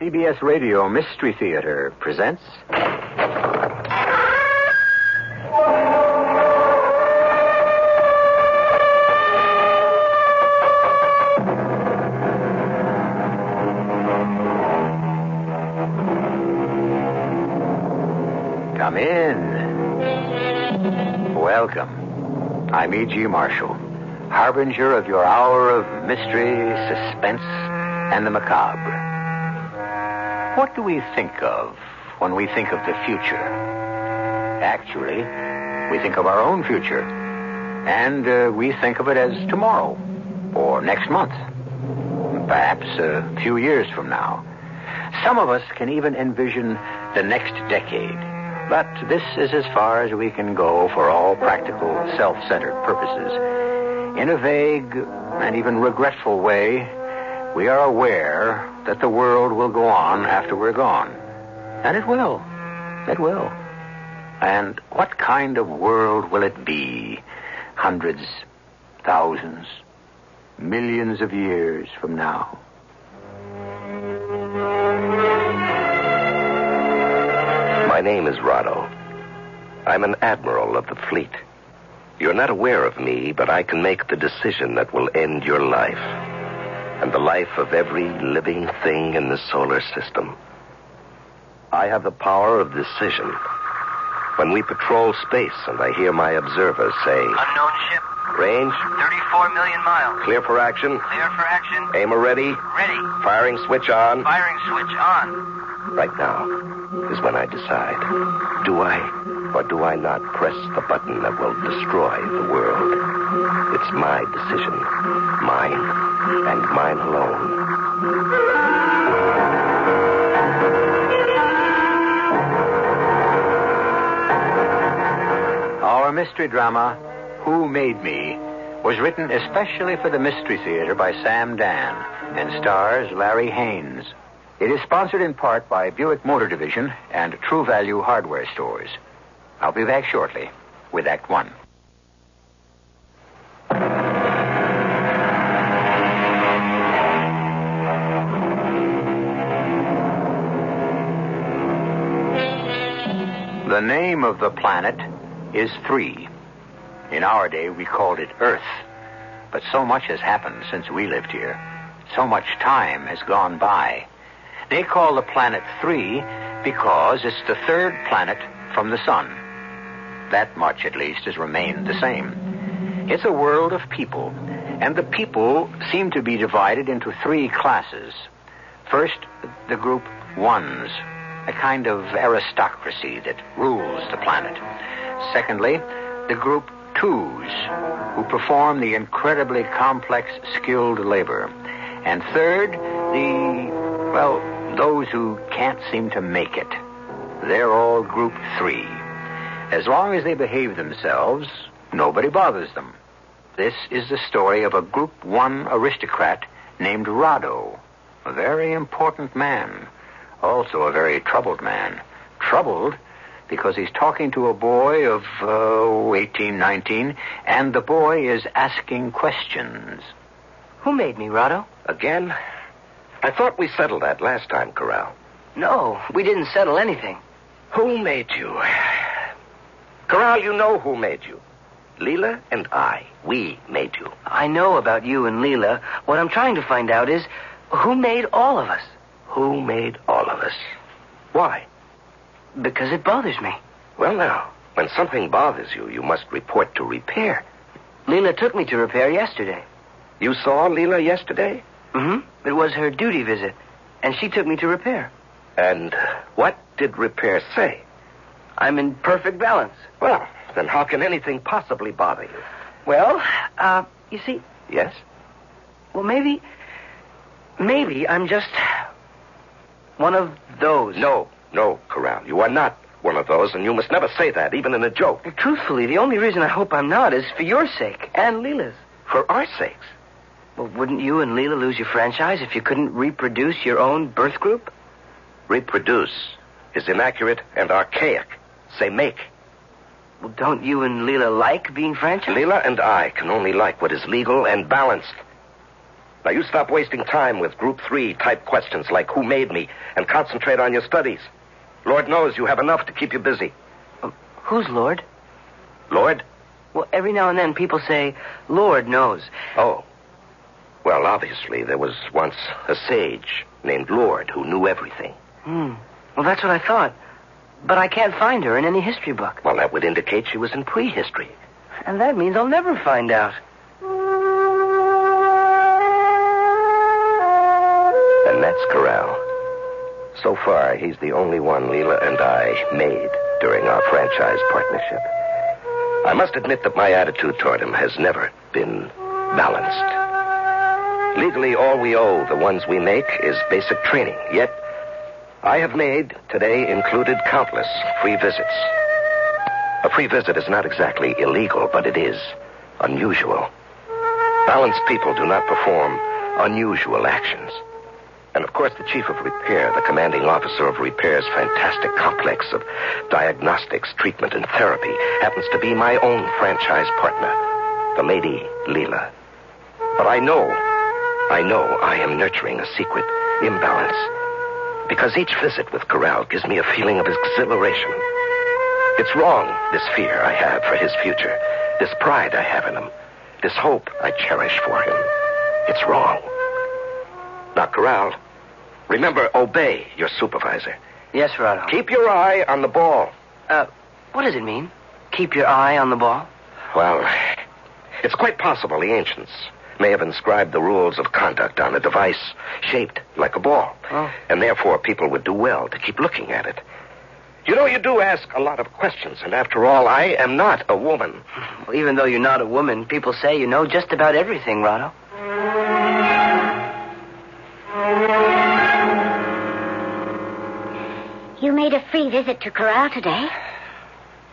CBS Radio Mystery Theater presents. Come in. Welcome. I'm E.G. Marshall, harbinger of your hour of mystery, suspense, and the macabre. What do we think of when we think of the future? Actually, we think of our own future. And uh, we think of it as tomorrow, or next month, perhaps a few years from now. Some of us can even envision the next decade. But this is as far as we can go for all practical, self centered purposes. In a vague and even regretful way, we are aware that the world will go on after we're gone. And it will. It will. And what kind of world will it be? Hundreds, thousands, millions of years from now. My name is Rado. I'm an admiral of the fleet. You're not aware of me, but I can make the decision that will end your life and the life of every living thing in the solar system. I have the power of decision. When we patrol space and I hear my observers say, Unknown ship, range, 34 million miles. clear for action, Clear for action. aimer ready, Ready. firing switch on, Firing switch on. right now is when I decide. Do I or do I not press the button that will destroy the world? It's my decision. Mine and mine alone. Our mystery drama, Who Made Me, was written especially for the Mystery Theater by Sam Dann and stars Larry Haines. It is sponsored in part by Buick Motor Division and True Value Hardware Stores. I'll be back shortly with Act One. The name of the planet is Three. In our day, we called it Earth. But so much has happened since we lived here. So much time has gone by. They call the planet Three because it's the third planet from the sun. That much, at least, has remained the same. It's a world of people, and the people seem to be divided into three classes. First, the group ones, a kind of aristocracy that rules the planet. Secondly, the group twos, who perform the incredibly complex, skilled labor. And third, the, well, those who can't seem to make it. They're all group three. As long as they behave themselves, nobody bothers them. This is the story of a group one aristocrat named Rado, a very important man, also a very troubled man. Troubled because he's talking to a boy of uh, 18, 19, and the boy is asking questions. Who made me, Rado? Again? I thought we settled that last time, Corral. No, we didn't settle anything. Who made you? Corral, you know who made you. Leela and I. We made you. I know about you and Leela. What I'm trying to find out is who made all of us? Who made all of us? Why? Because it bothers me. Well, now, when something bothers you, you must report to repair. Leela took me to repair yesterday. You saw Leela yesterday? Mm-hmm. It was her duty visit, and she took me to repair. And what did repair say? I'm in perfect balance. Well, then how can anything possibly bother you? Well, uh, you see, Yes? well, maybe, maybe I'm just one of those. No, no, Corral. You are not one of those, and you must never say that, even in a joke. Truthfully, the only reason I hope I'm not is for your sake and Leela's. For our sakes. Well, wouldn't you and Leela lose your franchise if you couldn't reproduce your own birth group? Reproduce is inaccurate and archaic. Say make. Well, don't you and Leela like being franchised? Leela and I can only like what is legal and balanced. Now, you stop wasting time with Group 3 type questions like who made me and concentrate on your studies. Lord knows you have enough to keep you busy. Uh, who's Lord? Lord? Well, every now and then people say, Lord knows. Oh. Well, obviously, there was once a sage named Lord who knew everything. Hmm. Well, that's what I thought. But I can't find her in any history book. Well, that would indicate she was in prehistory. And that means I'll never find out. Corral. So far, he's the only one Leela and I made during our franchise partnership. I must admit that my attitude toward him has never been balanced. Legally, all we owe the ones we make is basic training. Yet, I have made, today included, countless free visits. A free visit is not exactly illegal, but it is unusual. Balanced people do not perform unusual actions. And of course, the chief of repair, the commanding officer of repair's fantastic complex of diagnostics, treatment, and therapy, happens to be my own franchise partner, the Lady Leela. But I know, I know I am nurturing a secret imbalance. Because each visit with Corral gives me a feeling of exhilaration. It's wrong, this fear I have for his future, this pride I have in him, this hope I cherish for him. It's wrong. Now, Corral, remember, obey your supervisor. Yes, Rado. Keep your eye on the ball. Uh, what does it mean? Keep your eye on the ball? Well, it's quite possible the ancients may have inscribed the rules of conduct on a device shaped like a ball. Oh. And therefore, people would do well to keep looking at it. You know, you do ask a lot of questions, and after all, I am not a woman. Well, even though you're not a woman, people say you know just about everything, Rado. Made a free visit to Corral today.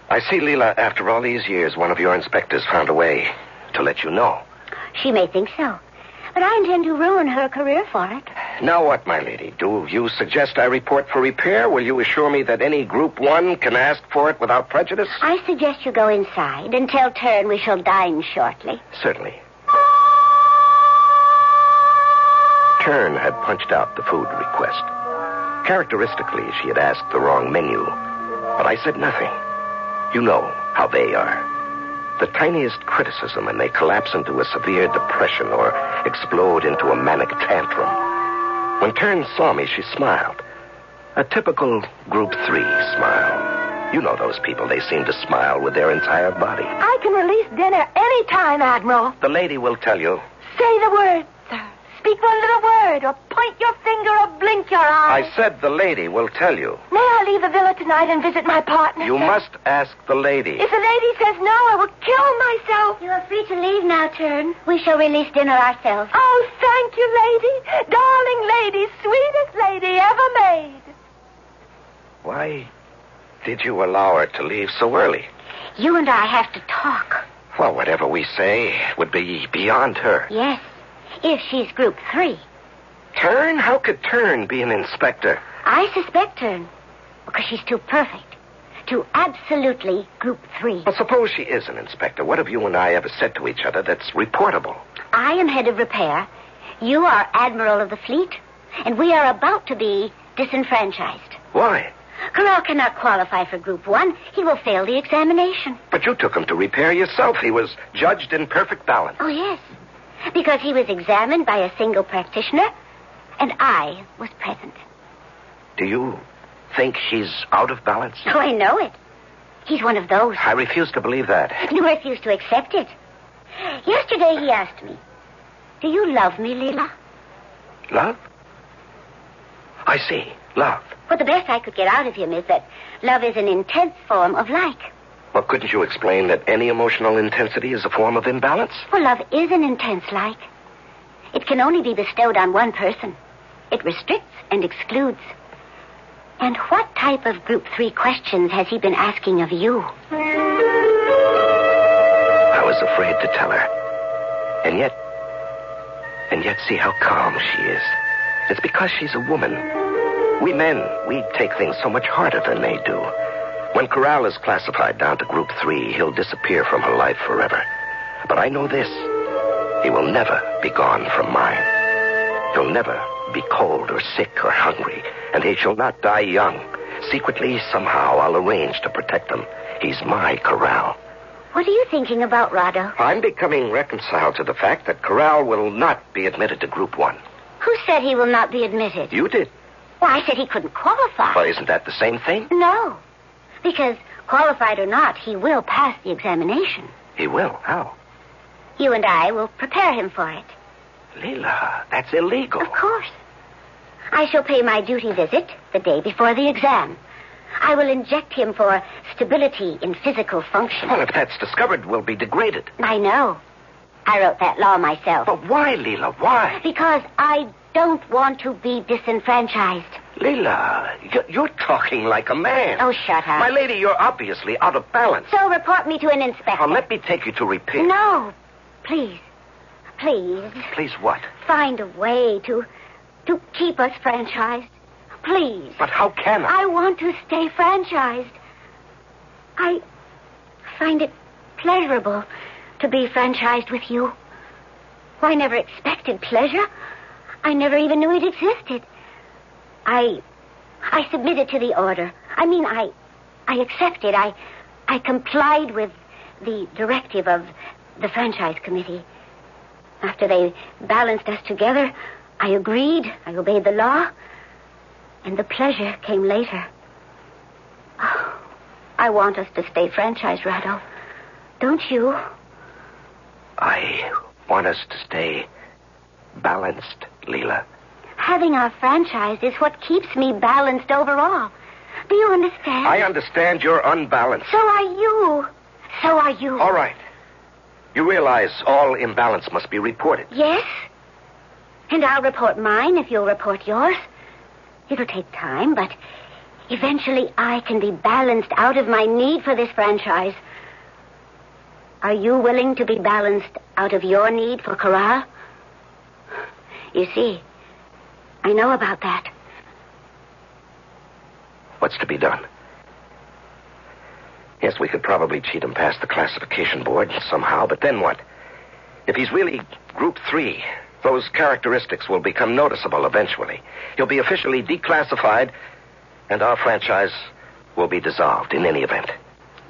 I see, Leela, after all these years, one of your inspectors found a way to let you know. She may think so. But I intend to ruin her career for it. Now what, my lady? Do you suggest I report for repair? Will you assure me that any Group 1 can ask for it without prejudice? I suggest you go inside and tell Turn we shall dine shortly. Certainly. Turn had punched out the food request. Characteristically, she had asked the wrong menu. But I said nothing. You know how they are. The tiniest criticism and they collapse into a severe depression or explode into a manic tantrum. When Turn saw me, she smiled. A typical Group 3 smile. You know those people. They seem to smile with their entire body. I can release dinner any time, Admiral. The lady will tell you. Say the word. Speak one little word, or point your finger, or blink your eye. I said the lady will tell you. May I leave the villa tonight and visit my partner? You sir? must ask the lady. If the lady says no, I will kill myself. You are free to leave now, Turn. We shall release dinner ourselves. Oh, thank you, lady. Darling lady, sweetest lady ever made. Why did you allow her to leave so early? You and I have to talk. Well, whatever we say would be beyond her. Yes, if she's Group 3. Turn? How could Turn be an inspector? I suspect Turn because she's too perfect. Too absolutely Group 3. Well, suppose she is an inspector. What have you and I ever said to each other that's reportable? I am head of repair. You are admiral of the fleet. And we are about to be disenfranchised. Why? Corral cannot qualify for Group 1. He will fail the examination. But you took him to repair yourself. He was judged in perfect balance. Oh, yes. Because he was examined by a single practitioner, and I was present. Do you think he's out of balance? Oh, I know it. He's one of those. I refuse to believe that. You refuse to accept it. Yesterday he asked me, Do you love me, Leela? Love? I see. Love. Well, the best I could get out of him is that love is an intense form of like. Well, couldn't you explain that any emotional intensity is a form of imbalance? Well, love is an intense like. It can only be bestowed on one person. It restricts and excludes. And what type of Group 3 questions has he been asking of you? I was afraid to tell her. And yet, and yet see how calm she is. It's because she's a woman. We men, we take things so much harder than they do. When Corral is classified down to Group 3, he'll disappear from her life forever. But I know this. He will never be gone from mine. He'll never be cold or sick or hungry, and he shall not die young. Secretly, somehow, I'll arrange to protect him. He's my Corral. What are you thinking about, Rado? I'm becoming reconciled to the fact that Corral will not be admitted to Group One. Who said he will not be admitted? You did. Well, I said he couldn't qualify. Well, isn't that the same thing? No. Because, qualified or not, he will pass the examination. He will. How? You and I will prepare him for it. Leela, that's illegal. Of course. I shall pay my duty visit the day before the exam. I will inject him for stability in physical function. Well, if that's discovered, we'll be degraded. I know. I wrote that law myself. But why, Leela? Why? Because I don't want to be disenfranchised. Leela, you're, you're talking like a man. Oh, shut up. My lady, you're obviously out of balance. So report me to an inspector. Now, let me take you to repair. No. Please. Please. Please, what? Find a way to to keep us franchised. Please. But how can I? I want to stay franchised. I find it pleasurable to be franchised with you. I never expected pleasure. I never even knew it existed. I I submitted to the order. I mean I I accepted. I I complied with the directive of the franchise committee. After they balanced us together, I agreed. I obeyed the law. And the pleasure came later. Oh, I want us to stay franchised, Rado. Don't you? I want us to stay balanced, Leela. Having our franchise is what keeps me balanced overall. Do you understand? I understand you're unbalanced. So are you. So are you. All right. You realize all imbalance must be reported. Yes? And I'll report mine if you'll report yours. It'll take time, but eventually I can be balanced out of my need for this franchise. Are you willing to be balanced out of your need for Corral? You see, I know about that. What's to be done? Yes, we could probably cheat him past the classification board somehow, but then what? If he's really Group 3, those characteristics will become noticeable eventually. He'll be officially declassified, and our franchise will be dissolved in any event.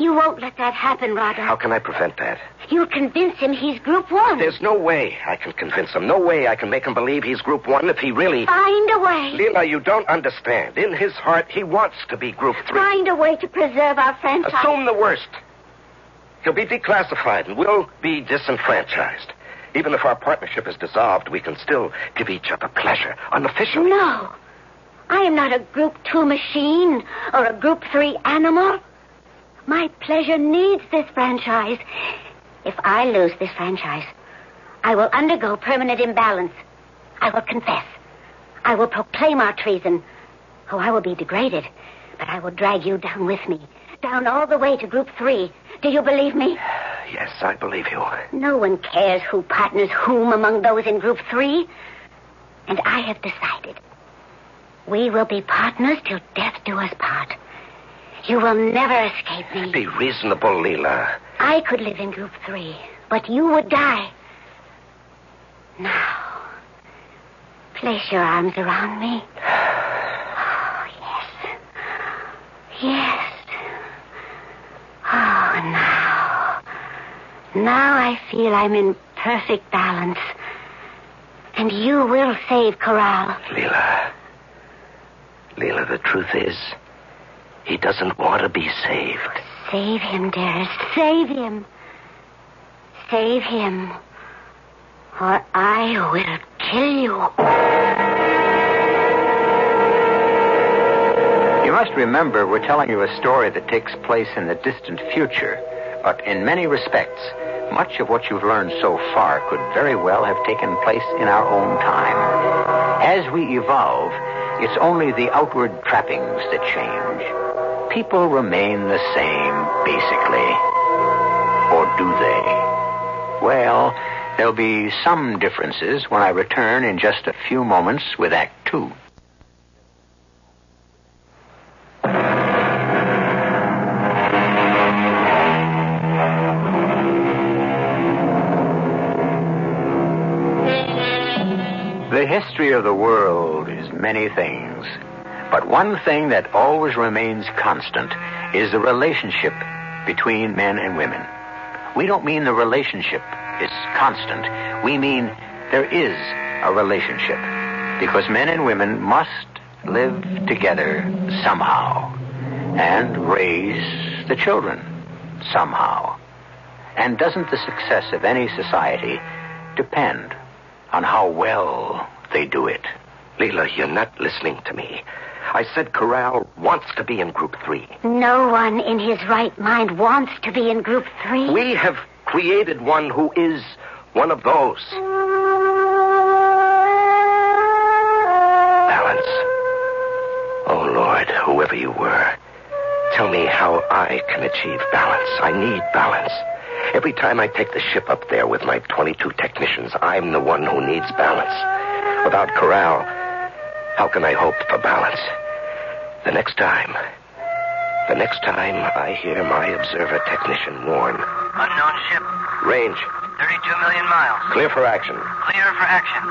You won't let that happen, Rado. How can I prevent that? You'll convince him he's Group 1. There's no way I can convince him. No way I can make him believe he's Group 1 if he really. Find a way. Leela, you don't understand. In his heart, he wants to be Group 3. Find a way to preserve our franchise. Assume the worst. He'll be declassified and we'll be disenfranchised. Even if our partnership is dissolved, we can still give each other pleasure unofficially. No. I am not a Group 2 machine or a Group 3 animal. My pleasure needs this franchise. If I lose this franchise, I will undergo permanent imbalance. I will confess. I will proclaim our treason. Oh, I will be degraded, but I will drag you down with me. Down all the way to Group 3. Do you believe me? Yes, I believe you. No one cares who partners whom among those in Group 3. And I have decided. We will be partners till death do us part. You will never escape me. Be reasonable, Leela. I could live in Group 3, but you would die. Now, place your arms around me. Oh, yes. Yes. Oh, now. Now I feel I'm in perfect balance. And you will save Corral. Leela. Leela, the truth is, he doesn't want to be saved. Save him, dearest. Save him. Save him. Or I will kill you. You must remember we're telling you a story that takes place in the distant future, but in many respects, much of what you've learned so far could very well have taken place in our own time. As we evolve, it's only the outward trappings that change. People remain the same, basically. Or do they? Well, there'll be some differences when I return in just a few moments with Act Two. The history of the world is many things, but one thing that always remains constant is the relationship between men and women. We don't mean the relationship is constant. We mean there is a relationship because men and women must live together somehow and raise the children somehow. And doesn't the success of any society depend on how well they do it? Leela, you're not listening to me. I said Corral wants to be in group three. No one in his right mind wants to be in group three. We have created one who is one of those. Balance. Oh, Lord, whoever you were, tell me how I can achieve balance. I need balance. Every time I take the ship up there with my 22 technicians, I'm the one who needs balance. Without Corral, how can I hope for balance? The next time, the next time I hear my observer technician warn, Unknown ship. range, 32 million miles. clear for action. Clear for action.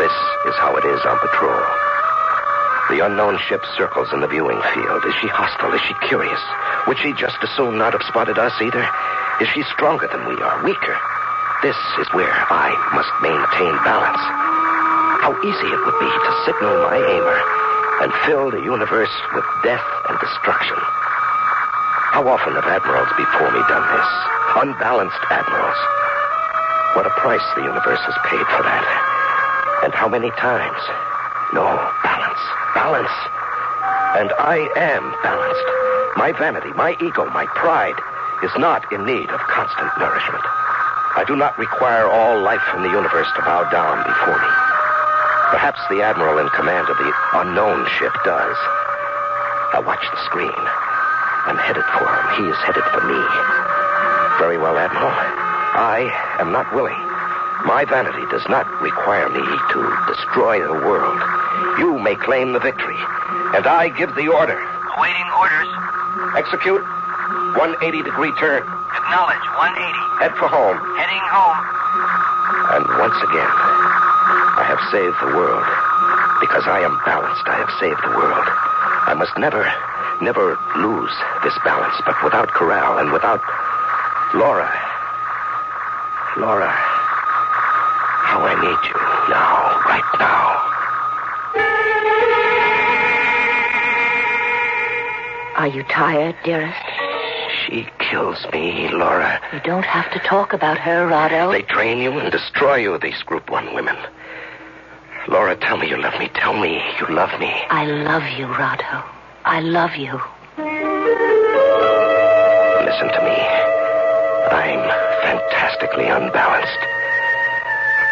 This is how it is on patrol. The unknown ship circles in the viewing field. Is she hostile? Is she curious? Would she just as soon not have spotted us either? Is she stronger than we are? Weaker? This is where I must maintain balance. How easy it would be to signal my aimer and fill the universe with death and destruction. How often have admirals before me done this? Unbalanced admirals. What a price the universe has paid for that. And how many times? No, balance. Balance. And I am balanced. My vanity, my ego, my pride is not in need of constant nourishment. I do not require all life in the universe to bow down before me. Perhaps the admiral in command of the unknown ship does. I watch the screen. I'm headed for him. He is headed for me. Very well, Admiral. I am not willing. My vanity does not require me to destroy the world. You may claim the victory, and I give the order. Awaiting orders. Execute 180 degree turn. Acknowledge 180. Head for home. Heading home. And once again, I have saved the world. Because I am balanced, I have saved the world. I must never, never lose this balance. But without Corral and without Laura. Laura, how I need you now, right now. Are you tired, dearest? She kills me, Laura. You don't have to talk about her, Rado. They train you and destroy you, these Group One women. Laura, tell me you love me. Tell me you love me. I love you, Rado. I love you. Listen to me. I'm fantastically unbalanced.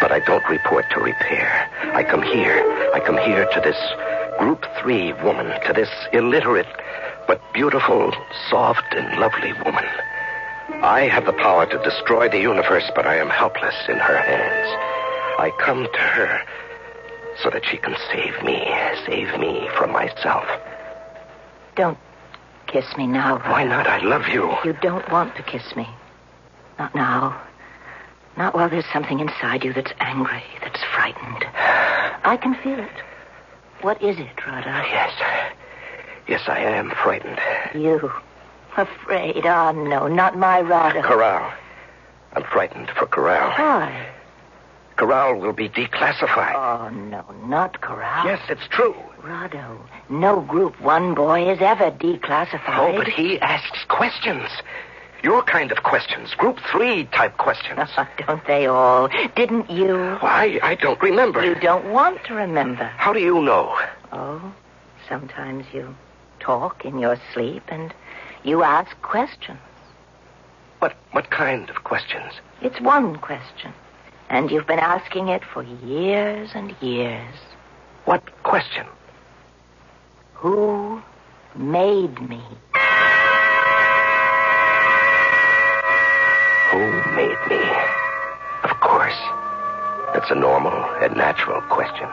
But I don't report to repair. I come here. I come here to this Group Three woman, to this illiterate but beautiful, soft, and lovely woman. I have the power to destroy the universe, but I am helpless in her hands. I come to her so that she can save me, save me from myself. Don't kiss me now. Why not? I love you. You don't want to kiss me. Not now. Not while there's something inside you that's angry, that's frightened. I can feel it. What is it, Rado? Yes. Yes, I am frightened. You. Afraid? Oh, no, not my Rado. Corral. I'm frightened for Corral. Why? Corral will be declassified. Oh, no, not Corral. Yes, it's true. Rado, no Group One boy is ever declassified. Oh, but he asks questions. Your kind of questions. Group three type questions. Don't they all? Didn't you? Why, I don't remember. You don't want to remember. How do you know? Oh, sometimes you talk in your sleep and you ask questions. What what kind of questions? It's one question. And you've been asking it for years and years. What question? Who made me? Who made me? Of course. That's a normal and natural question.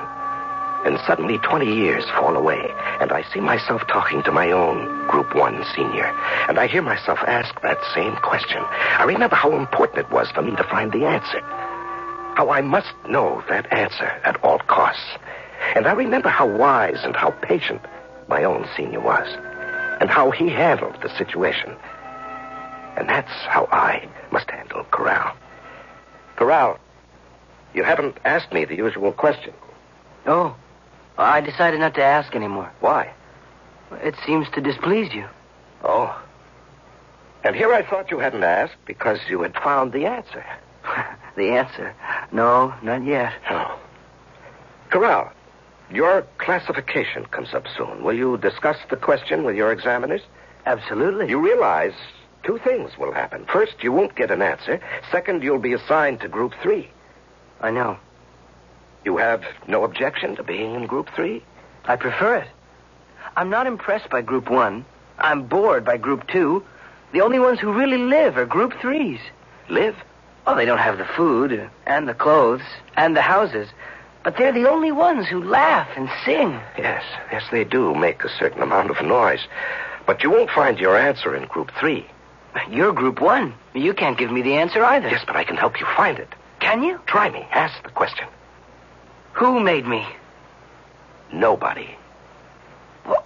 And suddenly 20 years fall away, and I see myself talking to my own Group 1 senior. And I hear myself ask that same question. I remember how important it was for me to find the answer. how I must know that answer at all costs. And I remember how wise and how patient my own senior was, and how he handled the situation. And that's how I must handle Corral. Corral, you haven't asked me the usual question. Oh, I decided not to ask anymore. Why? It seems to displease you. Oh. And here I thought you hadn't asked because you had found the answer. the answer? No, not yet. Oh. Corral, your classification comes up soon. Will you discuss the question with your examiners? Absolutely. You realize two things will happen. First, you won't get an answer. Second, you'll be assigned to Group 3. I know. You have no objection to being in Group 3? I prefer it. I'm not impressed by Group 1. I'm bored by Group 2. The only ones who really live are Group 3s. Live? Oh, they don't have the food, and the clothes, and the houses. But they're the only ones who laugh and sing. Yes, yes, they do make a certain amount of noise. But you won't find your answer in Group 3. You're Group 1. You can't give me the answer either. Yes, but I can help you find it. Can you? Try me. Ask the question. Who made me? Nobody. Well,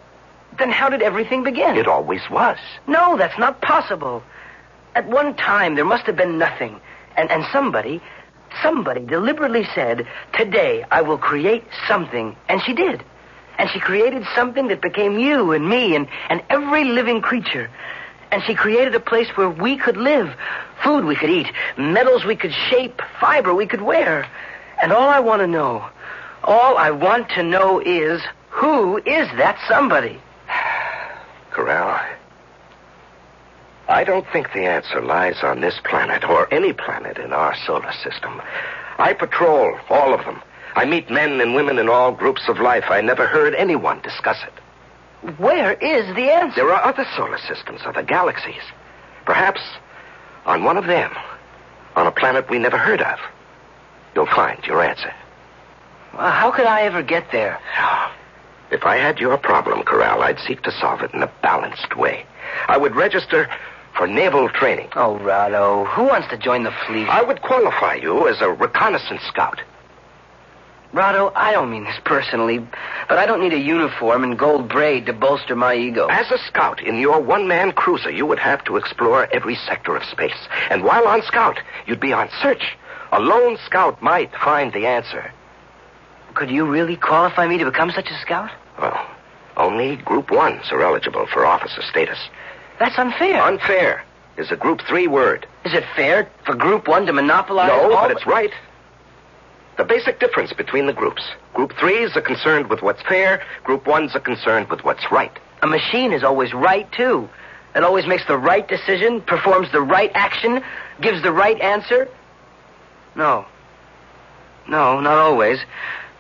then how did everything begin? It always was. No, that's not possible. At one time, there must have been nothing. And, and somebody, somebody deliberately said, Today I will create something. And she did. And she created something that became you and me and, and every living creature. And she created a place where we could live. Food we could eat, metals we could shape, fiber we could wear. And all I want to know, all I want to know is who is that somebody? Corral, I don't think the answer lies on this planet or any planet in our solar system. I patrol all of them. I meet men and women in all groups of life. I never heard anyone discuss it. Where is the answer? There are other solar systems, other galaxies. Perhaps on one of them, on a planet we never heard of, you'll find your answer. Well, how could I ever get there? If I had your problem, Corral, I'd seek to solve it in a balanced way. I would register for naval training. Oh, Rado, who wants to join the fleet? I would qualify you as a reconnaissance scout. Rado, I don't mean this personally, but I don't need a uniform and gold braid to bolster my ego. As a scout in your one man cruiser, you would have to explore every sector of space. And while on scout, you'd be on search. A lone scout might find the answer. Could you really qualify me to become such a scout? Well, only Group 1s are eligible for officer status. That's unfair. Unfair is a Group 3 word. Is it fair for Group 1 to monopolize No, but it's right. The basic difference between the groups. Group 3s are concerned with what's fair, Group 1s are concerned with what's right. A machine is always right, too. It always makes the right decision, performs the right action, gives the right answer. No. No, not always.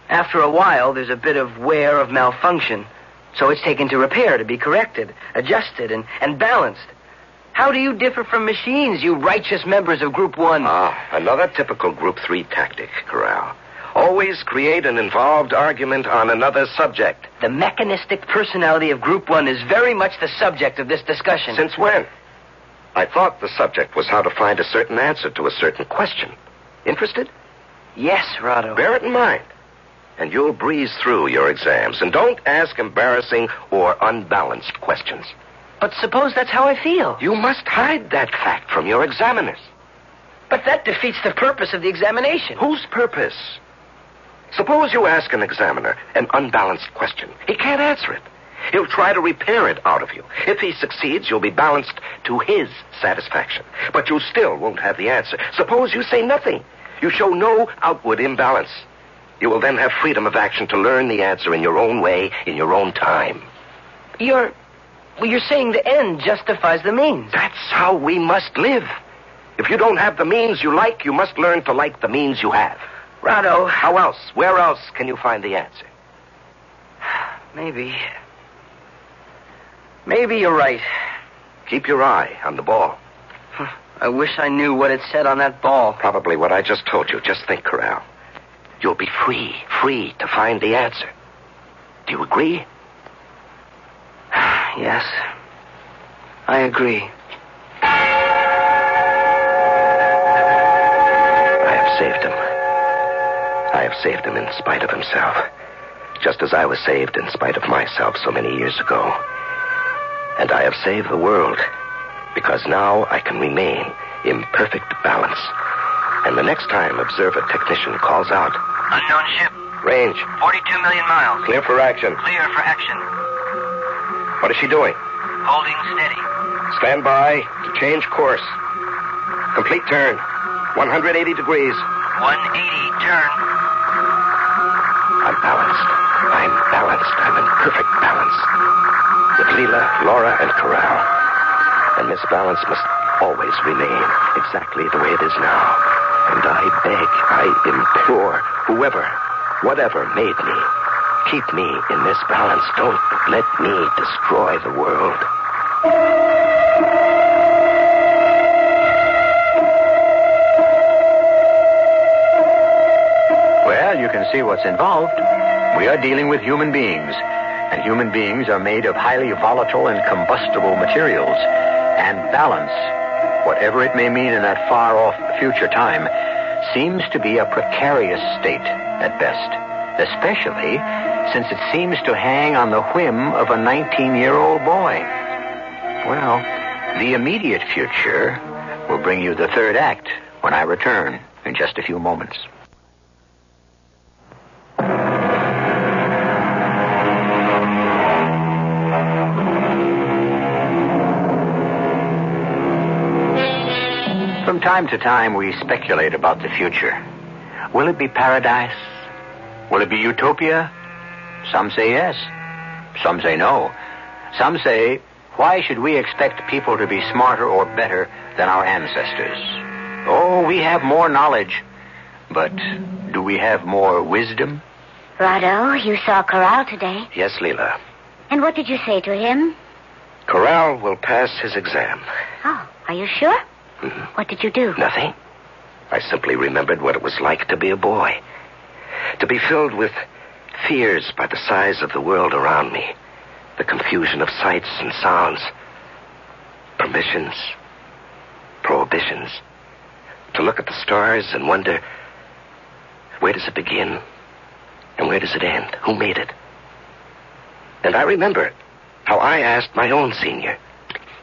After a while, there's a bit of wear of malfunction. So it's taken to repair, to be corrected, adjusted, and, and balanced. How do you differ from machines, you righteous members of Group 1? Ah, another typical Group 3 tactic, Corral. Always create an involved argument on another subject. The mechanistic personality of Group 1 is very much the subject of this discussion. Since when? I thought the subject was how to find a certain answer to a certain question. Interested? Yes, Rado. Bear it in mind. And you'll breeze through your exams. And don't ask embarrassing or unbalanced questions. But suppose that's how I feel. You must hide that fact from your examiners. But that defeats the purpose of the examination. Whose purpose? Suppose you ask an examiner an unbalanced question. He can't answer it. He'll try to repair it out of you. If he succeeds, you'll be balanced to his satisfaction. But you still won't have the answer. Suppose you say nothing. You show no outward imbalance. You will then have freedom of action to learn the answer in your own way, in your own time. You're. Well, you're saying the end justifies the means. That's how we must live. If you don't have the means you like, you must learn to like the means you have. Rado. How else? Where else can you find the answer? Maybe. Maybe you're right. Keep your eye on the ball. I wish I knew what it said on that ball. Probably what I just told you. Just think, Corral. You'll be free, free to find the answer. Do you agree? yes. I agree. I have saved him. I have saved him in spite of himself, just as I was saved in spite of myself so many years ago. And I have saved the world because now I can remain in perfect balance. And the next time observer technician calls out, Unknown ship. range, 42 million miles. clear for action. Clear for action. What is she doing? Holding steady. Stand by to change course. Complete turn. 180 degrees. 180. Turn. I'm balanced. I'm balanced. I'm in perfect balance. With Leela, Laura, and Corral. And this balance must always remain exactly the way it is now. And I beg, I implore, whoever, whatever made me, keep me in this balance. Don't let me destroy the world. Well, you can see what's involved. We are dealing with human beings, and human beings are made of highly volatile and combustible materials. And balance, whatever it may mean in that far off future time, seems to be a precarious state at best, especially since it seems to hang on the whim of a 19 year old boy. Well, the immediate future will bring you the third act when I return in just a few moments. Time to time, we speculate about the future. Will it be paradise? Will it be utopia? Some say yes. Some say no. Some say, why should we expect people to be smarter or better than our ancestors? Oh, we have more knowledge. But do we have more wisdom? Rado, you saw Corral today. Yes, Leela. And what did you say to him? Corral will pass his exam. Oh, are you sure? What did you do? Nothing. I simply remembered what it was like to be a boy. To be filled with fears by the size of the world around me. The confusion of sights and sounds. Permissions. Prohibitions. To look at the stars and wonder where does it begin? And where does it end? Who made it? And I remember how I asked my own senior.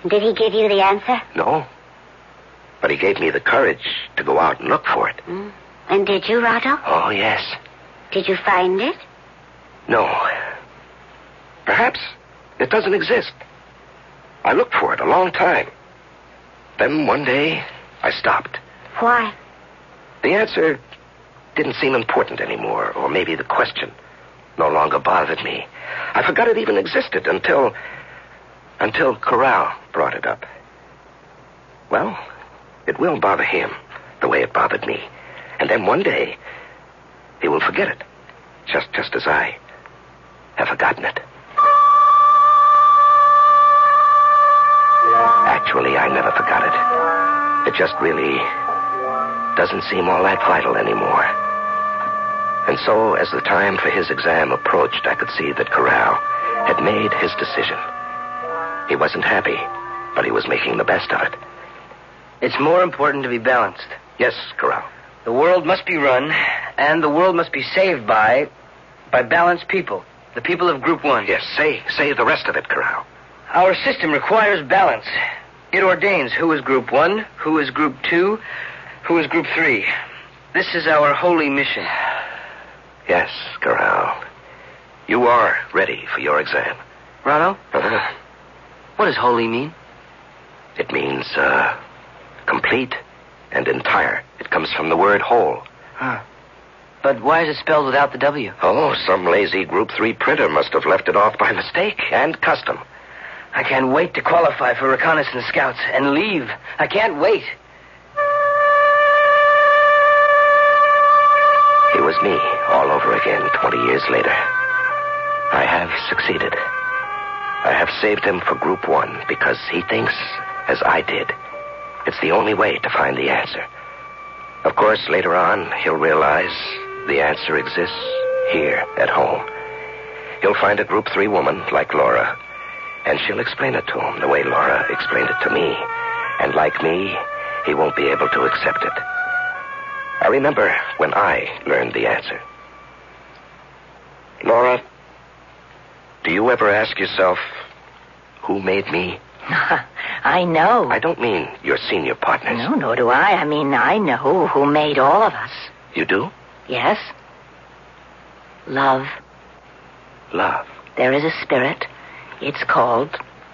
Did he give you the answer? No. But he gave me the courage to go out and look for it. Mm. And did you, Rado? Oh, yes. Did you find it? No. Perhaps it doesn't exist. I looked for it a long time. Then one day, I stopped. Why? The answer didn't seem important anymore, or maybe the question no longer bothered me. I forgot it even existed until. until Corral brought it up. Well, it will bother him the way it bothered me. And then one day, he will forget it, just, just as I have forgotten it. Actually, I never forgot it. It just really doesn't seem all that vital anymore. And so, as the time for his exam approached, I could see that Corral had made his decision. He wasn't happy, but he was making the best of it. It's more important to be balanced. Yes, Corral. The world must be run, and the world must be saved by, by balanced people. The people of Group One. Yes, say, say the rest of it, Corral. Our system requires balance. It ordains who is Group One, who is Group Two, who is Group Three. This is our holy mission. Yes, Corral. You are ready for your exam. Rado, Uh-huh. what does holy mean? It means, uh, complete and entire. It comes from the word whole. Huh. But why is it spelled without the W? Oh, some lazy Group 3 printer must have left it off by mistake and custom. I can't wait to qualify for reconnaissance scouts and leave. I can't wait. It was me all over again 20 years later. I have succeeded. I have saved him for Group 1 because he thinks, as I did, it's the only way to find the answer. Of course, later on, he'll realize the answer exists here at home. He'll find a Group 3 woman like Laura, and she'll explain it to him the way Laura explained it to me. And like me, he won't be able to accept it. I remember when I learned the answer. Laura, do you ever ask yourself, who made me? I know. I don't mean your senior partners. No, nor do I. I mean, I know who made all of us. You do? Yes? Love. Love. There is a spirit. It's called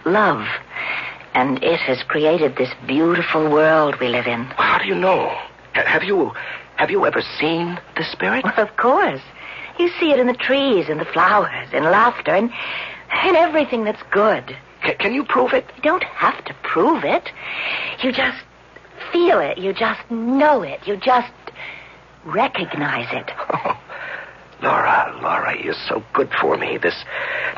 love. And it has created this beautiful world we live in. How do you know? Ha- Have you have you ever seen the spirit? Well, of course. You see it in the trees and the flowers and laughter and, and everything that's good. Ca- can you prove it? You don't have to prove it. You just feel it. You just know it. You just recognize it. Oh, Laura, Laura, you're so good for me. This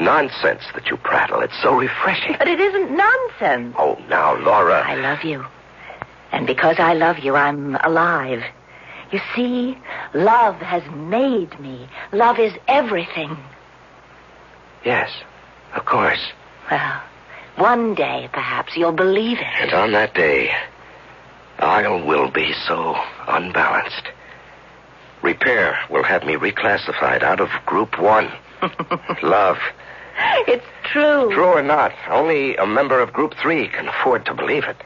nonsense that you prattle, it's so refreshing. But it isn't nonsense. Oh, now, Laura. I love you. And because I love you, I'm alive. You see, love has made me. Love is everything. Yes, of course. Well, one day, perhaps, you'll believe it. And on that day, I will be so unbalanced. Repair will have me reclassified out of Group One. Love. It's true. True or not, only a member of Group Three can afford to believe it.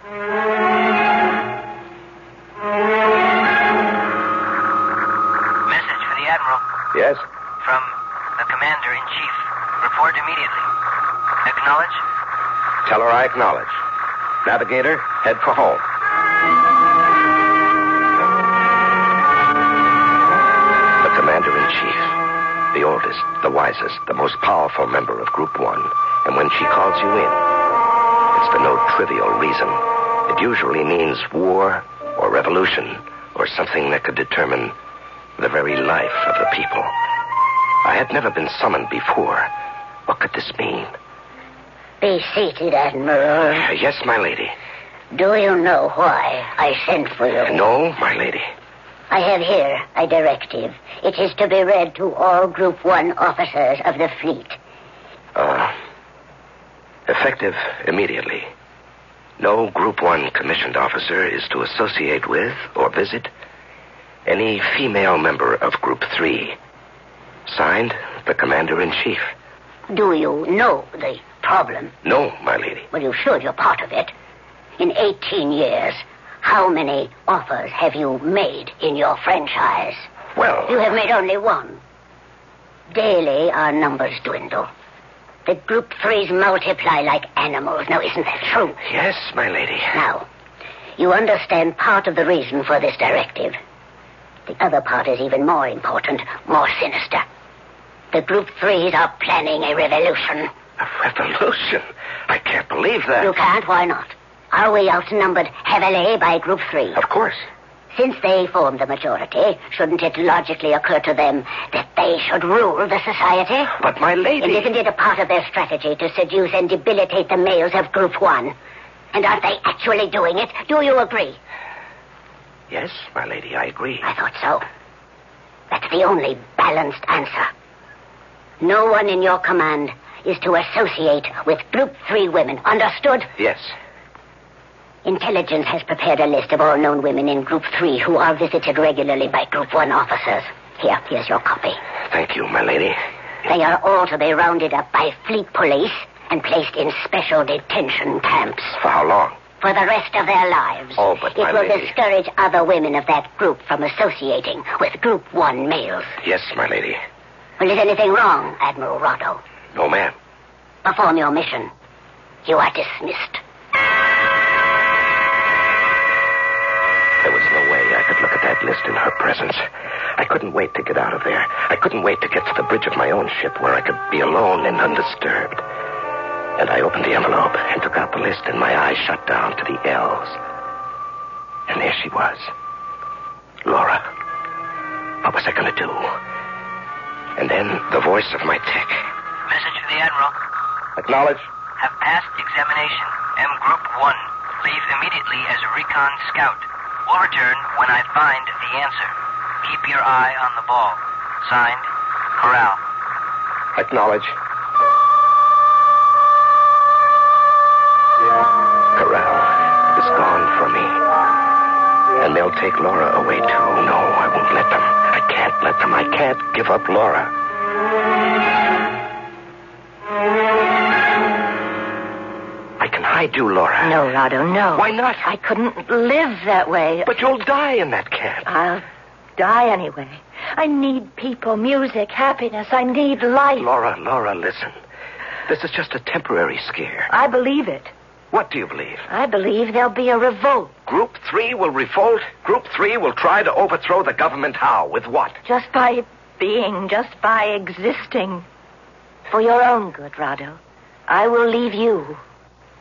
Message for the Admiral Yes? from the Commander in Chief. Report immediately. Acknowledge. Tell her I acknowledge. Navigator, head for home. The Commander in Chief. The oldest, the wisest, the most powerful member of Group One. And when she calls you in, it's for no trivial reason. It usually means war or revolution or something that could determine the very life of the people. I had never been summoned before. What could this mean? Be seated, Admiral. Uh, yes, my lady. Do you know why I sent for you? No, my lady. I have here a directive. It is to be read to all Group 1 officers of the fleet. Uh, effective immediately. No Group 1 commissioned officer is to associate with or visit any female member of Group 3. Signed, the Commander in Chief. Do you know the problem? No, my lady. Well, you should. You're part of it. In 18 years, how many offers have you made in your franchise? Well, You have made only one. Daily, our numbers dwindle. The Group 3s multiply like animals. Now, isn't that true? yes, my lady. Now, you understand part of the reason for this directive. The other part is even more important, more sinister. The Group 3s are planning a revolution. A revolution. I can't believe that. You can't? Why not? Are we outnumbered heavily by Group 3? Of course. Since they form the majority, shouldn't it logically occur to them that they should rule the society? But my lady. And isn't it a part of their strategy to seduce and debilitate the males of Group 1? And aren't they actually doing it? Do you agree? Yes, my lady, I agree. I thought so. That's the only balanced answer. No one in your command is to associate with Group 3 women. Understood? Yes. Intelligence has prepared a list of all known women in Group 3 who are visited regularly by Group 1 officers. Here, here's your copy. Thank you, my lady. They are all to be rounded up by fleet police and placed in special detention camps For how long? for the rest of their lives. Oh, but it will lady- discourage other women of that group from associating with Group 1 males. Yes, my lady. Well, is anything wrong, Admiral Rado? No, ma'am. Perform your mission. You are dismissed. There was no way I could look at that list in her presence. I couldn't wait to get out of there. I couldn't wait to get to the bridge of my own ship where I could be alone and undisturbed. And I opened the envelope and took out the list, and my eyes shut down to the L's. And there she was. Laura. What was I going to do? And then the voice of my tech. Acknowledge. Have passed examination. M Group 1. Leave immediately as a recon scout. Will return when I find the answer. Keep your eye on the ball. Signed, Corral. Acknowledge. Corral is gone from me. And they'll take Laura away, too. No, I won't let them. I can't let them. I can't give up Laura. I you, Laura. No, Rado, no. Why not? I couldn't live that way. But you'll die in that camp. I'll die anyway. I need people, music, happiness. I need life. Laura, Laura, listen. This is just a temporary scare. I believe it. What do you believe? I believe there'll be a revolt. Group three will revolt. Group three will try to overthrow the government. How? With what? Just by being, just by existing. For your own good, Rado. I will leave you.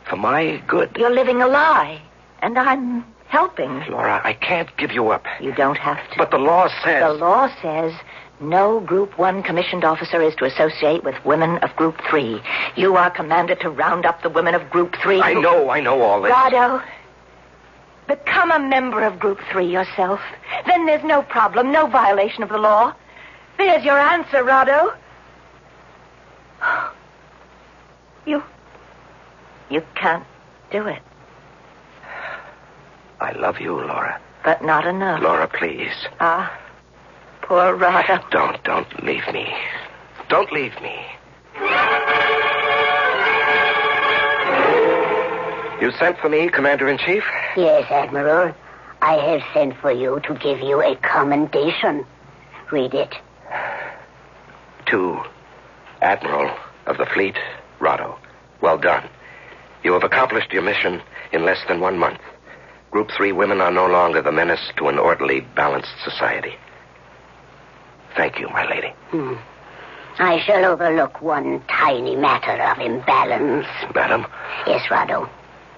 For my good. You're living a lie. And I'm helping. Laura, I can't give you up. You don't have to. But the law says. The law says no Group 1 commissioned officer is to associate with women of Group 3. You are commanded to round up the women of Group 3. I know, I know all this. Rado, become a member of Group 3 yourself. Then there's no problem, no violation of the law. There's your answer, Rado. You. You can't do it, I love you, Laura. but not enough. Laura, please. Ah, poor Rado. Don't, don't leave me. Don't leave me. You sent for me, Commander in Chief? Yes, Admiral. I have sent for you to give you a commendation. Read it. To Admiral of the Fleet, Rado. Well done. You have accomplished your mission in less than one month. Group 3 women are no longer the menace to an orderly, balanced society. Thank you, my lady. Hmm. I shall overlook one tiny matter of imbalance. Madam, Yes, Rado.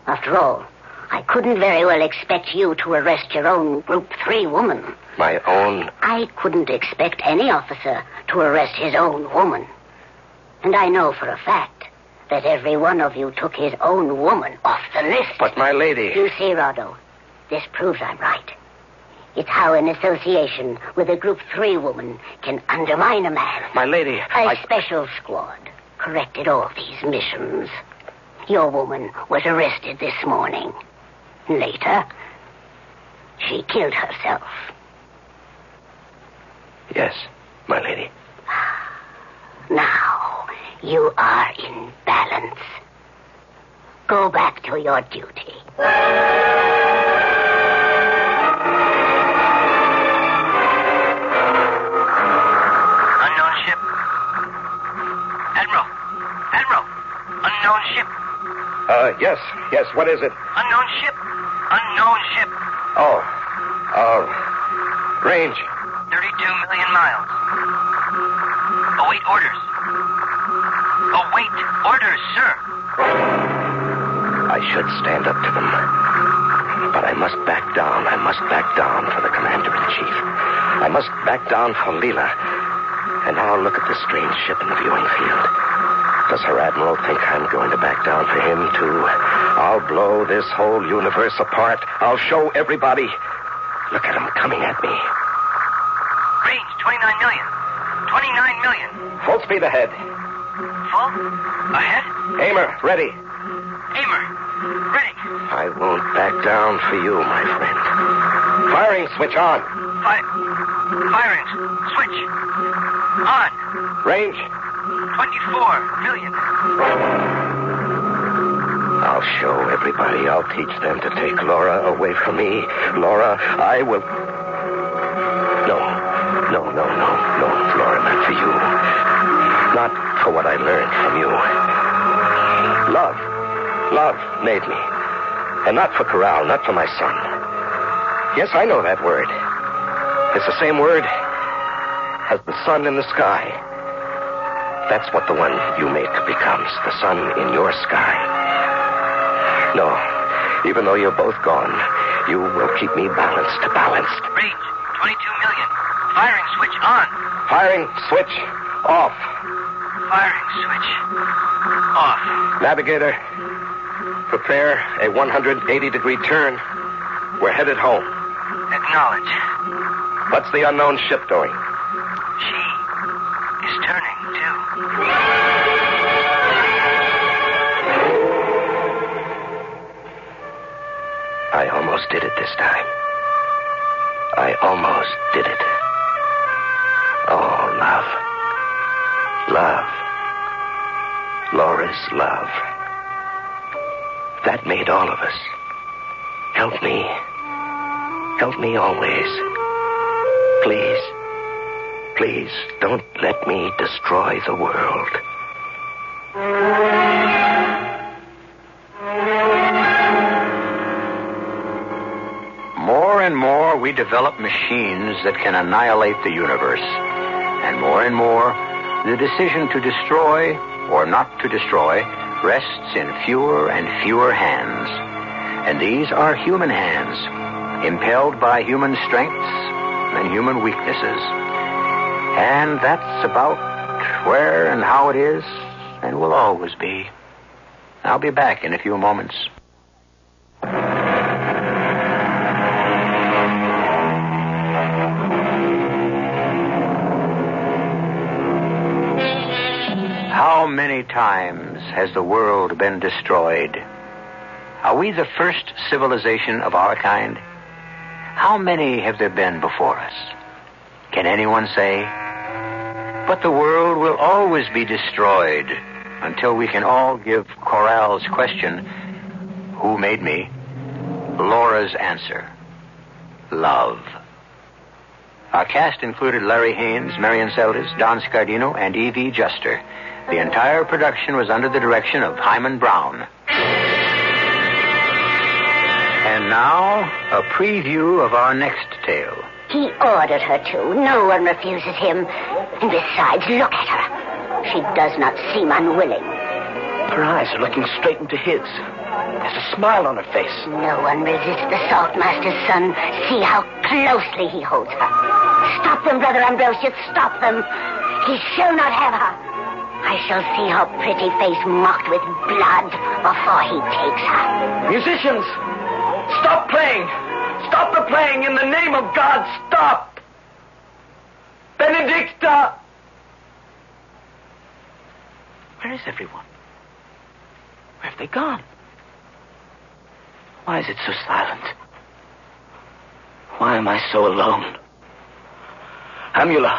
After all, I couldn't very well expect you to arrest your own Group 3 woman. my own. I couldn't expect any officer to arrest his own woman. And I know for a fact that every one of you took his own woman off the list. But, my lady. You see, Rado, this proves I'm right. It's how an association with a Group 3 woman can undermine a man. My lady. A I... special squad corrected all these missions. Your woman was arrested this morning. Later, she killed herself. Yes, my lady. Now, you are in balance. Go back to your duty. Unknown ship. Admiral. Admiral. Unknown ship. Uh, yes, yes, what is it? Unknown ship. Unknown ship. Oh, uh, range. 32 million miles. Await orders. Await orders, sir. I should stand up to them. But I must back down. I must back down for the commander in chief. I must back down for Leela. And now look at this strange ship in the viewing field. Does her admiral think I'm going to back down for him, too? I'll blow this whole universe apart. I'll show everybody. Look at him coming at me. Range 29 million. 29 million. Full speed ahead. Ahead. Aimer, ready. Aimer. Ready. I won't back down for you, my friend. Firing switch on. Fire. firing. Switch. On. Range. 24 million. I'll show everybody. I'll teach them to take Laura away from me. Laura, I will. No, no, no, no, no, Laura, not for you. For what I learned from you. Love. Love made me. And not for Corral, not for my son. Yes, I know that word. It's the same word as the sun in the sky. That's what the one you make becomes the sun in your sky. No, even though you're both gone, you will keep me balanced, balanced. Range 22 million. Firing switch on. Firing switch off. Firing switch off. Navigator, prepare a 180 degree turn. We're headed home. Acknowledge. What's the unknown ship doing? She is turning too. I almost did it this time. Laura's love. That made all of us. Help me. Help me always. Please. Please don't let me destroy the world. More and more, we develop machines that can annihilate the universe. And more and more, the decision to destroy or not to destroy rests in fewer and fewer hands. And these are human hands, impelled by human strengths and human weaknesses. And that's about where and how it is and will always be. I'll be back in a few moments. How many times has the world been destroyed? Are we the first civilization of our kind? How many have there been before us? Can anyone say? But the world will always be destroyed until we can all give Corral's question, Who made me? Laura's answer, Love. Our cast included Larry Haines, Marion Seldes, Don Scardino, and Evelyn Juster. The entire production was under the direction of Himan Brown. And now, a preview of our next tale. He ordered her to. No one refuses him. And besides, look at her. She does not seem unwilling. Her eyes are looking straight into his. There's a smile on her face. No one resists the Saltmaster's son. See how closely he holds her. Stop them, Brother Ambrosius. Stop them. He shall not have her. I shall see her pretty face marked with blood before he takes her. Musicians, stop playing. Stop the playing in the name of God. Stop. Benedicta. Where is everyone? Where have they gone? Why is it so silent? Why am I so alone? Amula.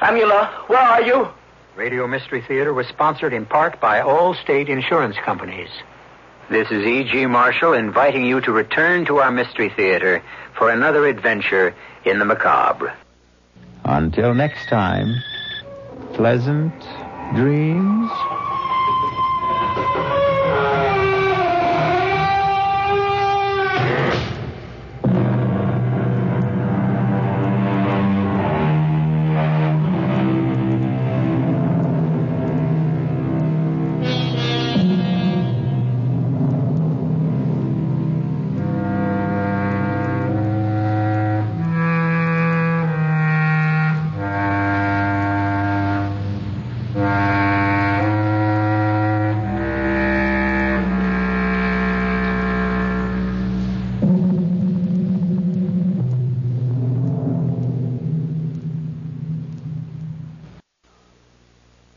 Amula, where are you? Radio Mystery Theater was sponsored in part by Allstate insurance companies. This is E.G. Marshall inviting you to return to our Mystery Theater for another adventure in the macabre. Until next time, pleasant dreams.